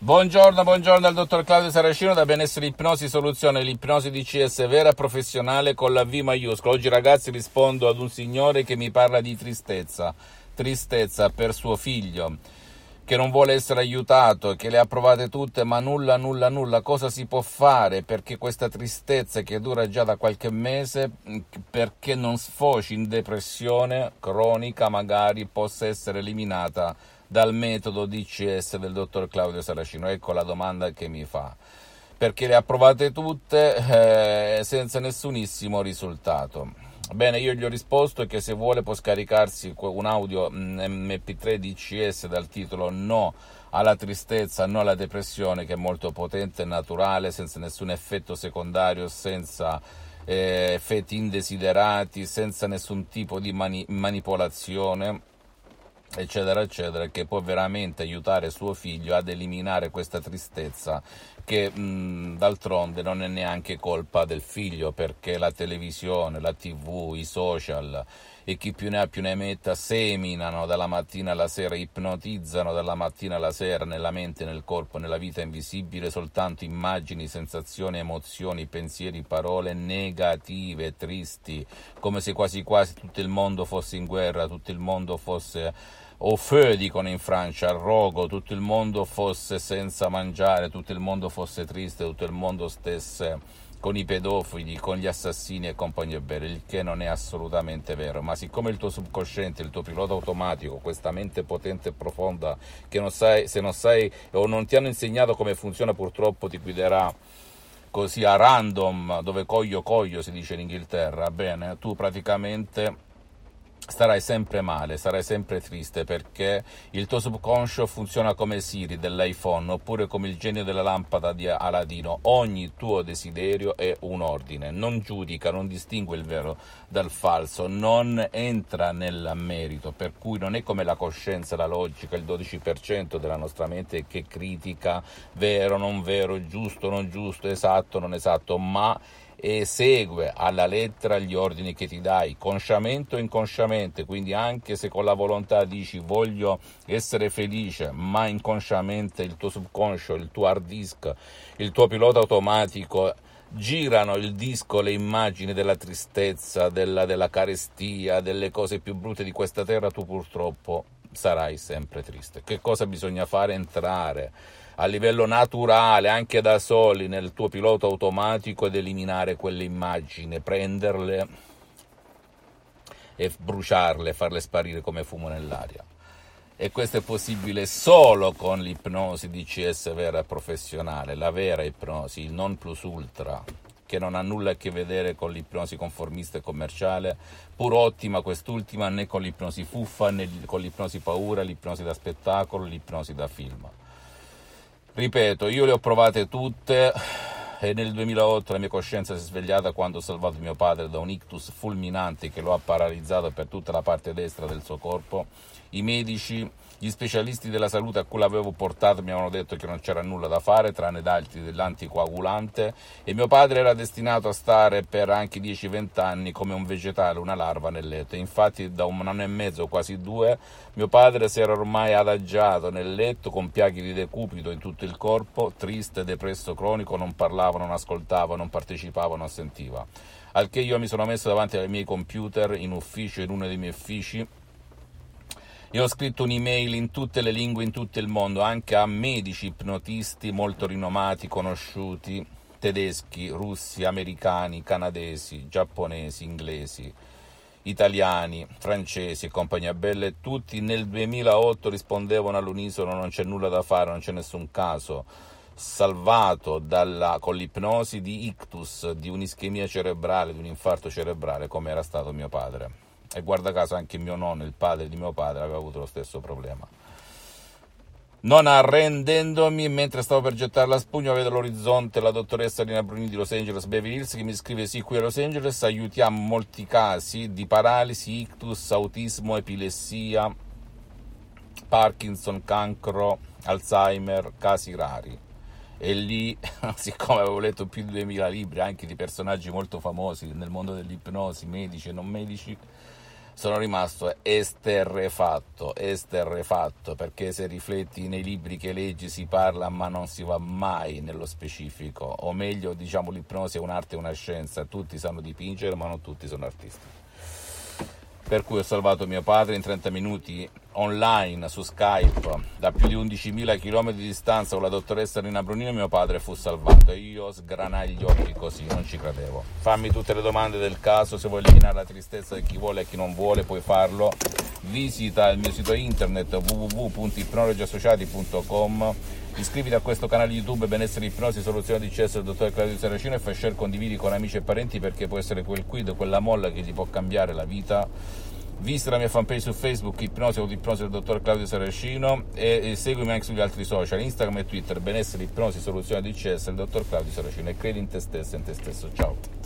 Buongiorno, buongiorno dal dottor Claudio Saracino da Benessere Ipnosi Soluzione, l'ipnosi DCS vera professionale con la V maiuscola. Oggi ragazzi rispondo ad un signore che mi parla di tristezza, tristezza per suo figlio che non vuole essere aiutato, che le ha provate tutte ma nulla, nulla, nulla. Cosa si può fare perché questa tristezza che dura già da qualche mese, perché non sfoci in depressione cronica magari possa essere eliminata dal metodo DCS del dottor Claudio Saracino? Ecco la domanda che mi fa. Perché le ha provate tutte eh, senza nessunissimo risultato. Bene, io gli ho risposto che se vuole può scaricarsi un audio MP3 DCS dal titolo No alla tristezza, no alla depressione, che è molto potente e naturale, senza nessun effetto secondario, senza eh, effetti indesiderati, senza nessun tipo di mani- manipolazione eccetera, eccetera, che può veramente aiutare suo figlio ad eliminare questa tristezza che mh, d'altronde non è neanche colpa del figlio perché la televisione, la tv, i social e chi più ne ha più ne metta seminano dalla mattina alla sera, ipnotizzano dalla mattina alla sera nella mente, nel corpo, nella vita invisibile soltanto immagini, sensazioni, emozioni, pensieri, parole negative, tristi, come se quasi quasi tutto il mondo fosse in guerra, tutto il mondo fosse o feu dicono in Francia, al rogo, tutto il mondo fosse senza mangiare, tutto il mondo triste, tutto il mondo stesse con i pedofili, con gli assassini e compagnia bella, il che non è assolutamente vero, ma siccome il tuo subconsciente, il tuo pilota automatico, questa mente potente e profonda che non sai, se non sai o non ti hanno insegnato come funziona purtroppo ti guiderà così a random, dove coglio coglio si dice in Inghilterra, bene, tu praticamente starai sempre male, sarai sempre triste perché il tuo subconscio funziona come Siri dell'iPhone oppure come il genio della lampada di Aladino. Ogni tuo desiderio è un ordine, non giudica, non distingue il vero dal falso, non entra nel merito, per cui non è come la coscienza, la logica, il 12% della nostra mente che critica vero, non vero, giusto, non giusto, esatto, non esatto, ma e segue alla lettera gli ordini che ti dai, consciamente o inconsciamente, quindi anche se con la volontà dici voglio essere felice, ma inconsciamente il tuo subconscio, il tuo hard disk, il tuo pilota automatico girano il disco le immagini della tristezza, della, della carestia, delle cose più brutte di questa terra, tu purtroppo sarai sempre triste. Che cosa bisogna fare? Entrare a livello naturale, anche da soli, nel tuo pilota automatico ed eliminare quelle immagini, prenderle e bruciarle, farle sparire come fumo nell'aria. E questo è possibile solo con l'ipnosi DCS vera e professionale, la vera ipnosi, il non plus ultra, che non ha nulla a che vedere con l'ipnosi conformista e commerciale, pur ottima quest'ultima, né con l'ipnosi fuffa, né con l'ipnosi paura, l'ipnosi da spettacolo, l'ipnosi da film. Ripeto, io le ho provate tutte e nel 2008 la mia coscienza si è svegliata quando ho salvato mio padre da un ictus fulminante che lo ha paralizzato per tutta la parte destra del suo corpo. I medici gli specialisti della salute a cui l'avevo portato mi avevano detto che non c'era nulla da fare tranne darti dell'anticoagulante e mio padre era destinato a stare per anche 10-20 anni come un vegetale, una larva nel letto. Infatti da un anno e mezzo, quasi due, mio padre si era ormai adagiato nel letto con piaghe di decupito in tutto il corpo, triste, depresso, cronico, non parlava, non ascoltava, non partecipava, non sentiva. Al che io mi sono messo davanti ai miei computer in ufficio, in uno dei miei uffici, io ho scritto un'email in tutte le lingue, in tutto il mondo, anche a medici ipnotisti molto rinomati, conosciuti, tedeschi, russi, americani, canadesi, giapponesi, inglesi, italiani, francesi e compagnia bella, tutti nel 2008 rispondevano all'unisono non c'è nulla da fare, non c'è nessun caso salvato dalla, con l'ipnosi di ictus, di un'ischemia cerebrale, di un infarto cerebrale, come era stato mio padre e guarda caso anche mio nonno, il padre di mio padre, aveva avuto lo stesso problema. Non arrendendomi, mentre stavo per gettare la spugna, vedo all'orizzonte la dottoressa Lina Bruni di Los Angeles Beverly Hills che mi scrive: Sì, qui a Los Angeles aiutiamo molti casi di paralisi, ictus, autismo, epilessia, Parkinson, cancro, Alzheimer, casi rari. E lì, siccome avevo letto più di 2000 libri anche di personaggi molto famosi nel mondo dell'ipnosi, medici e non medici, sono rimasto esterrefatto, esterrefatto, perché se rifletti nei libri che leggi si parla ma non si va mai nello specifico, o meglio diciamo l'ipnosi è un'arte e una scienza, tutti sanno dipingere ma non tutti sono artisti. Per cui ho salvato mio padre in 30 minuti online su Skype da più di 11.000 km di distanza con la dottoressa Rina Brunino mio padre fu salvato e io sgranai gli occhi così, non ci credevo. Fammi tutte le domande del caso, se vuoi eliminare la tristezza di chi vuole e chi non vuole puoi farlo. Visita il mio sito internet www.ipnologiassociati.com Iscriviti a questo canale YouTube Benessere Ipnosi Soluzione di CS del dottor Claudio Saracino e fai share condividi con amici e parenti perché può essere quel quid, quella molla che ti può cambiare la vita. Visita la mia fanpage su Facebook Ipnosi o Ipnosi del dottor Claudio Saracino e, e, seguimi anche sugli altri social, Instagram e Twitter Benessere Ipnosi Soluzione di CS del dottor Claudio Saracino e credi in te stesso e in te stesso. Ciao.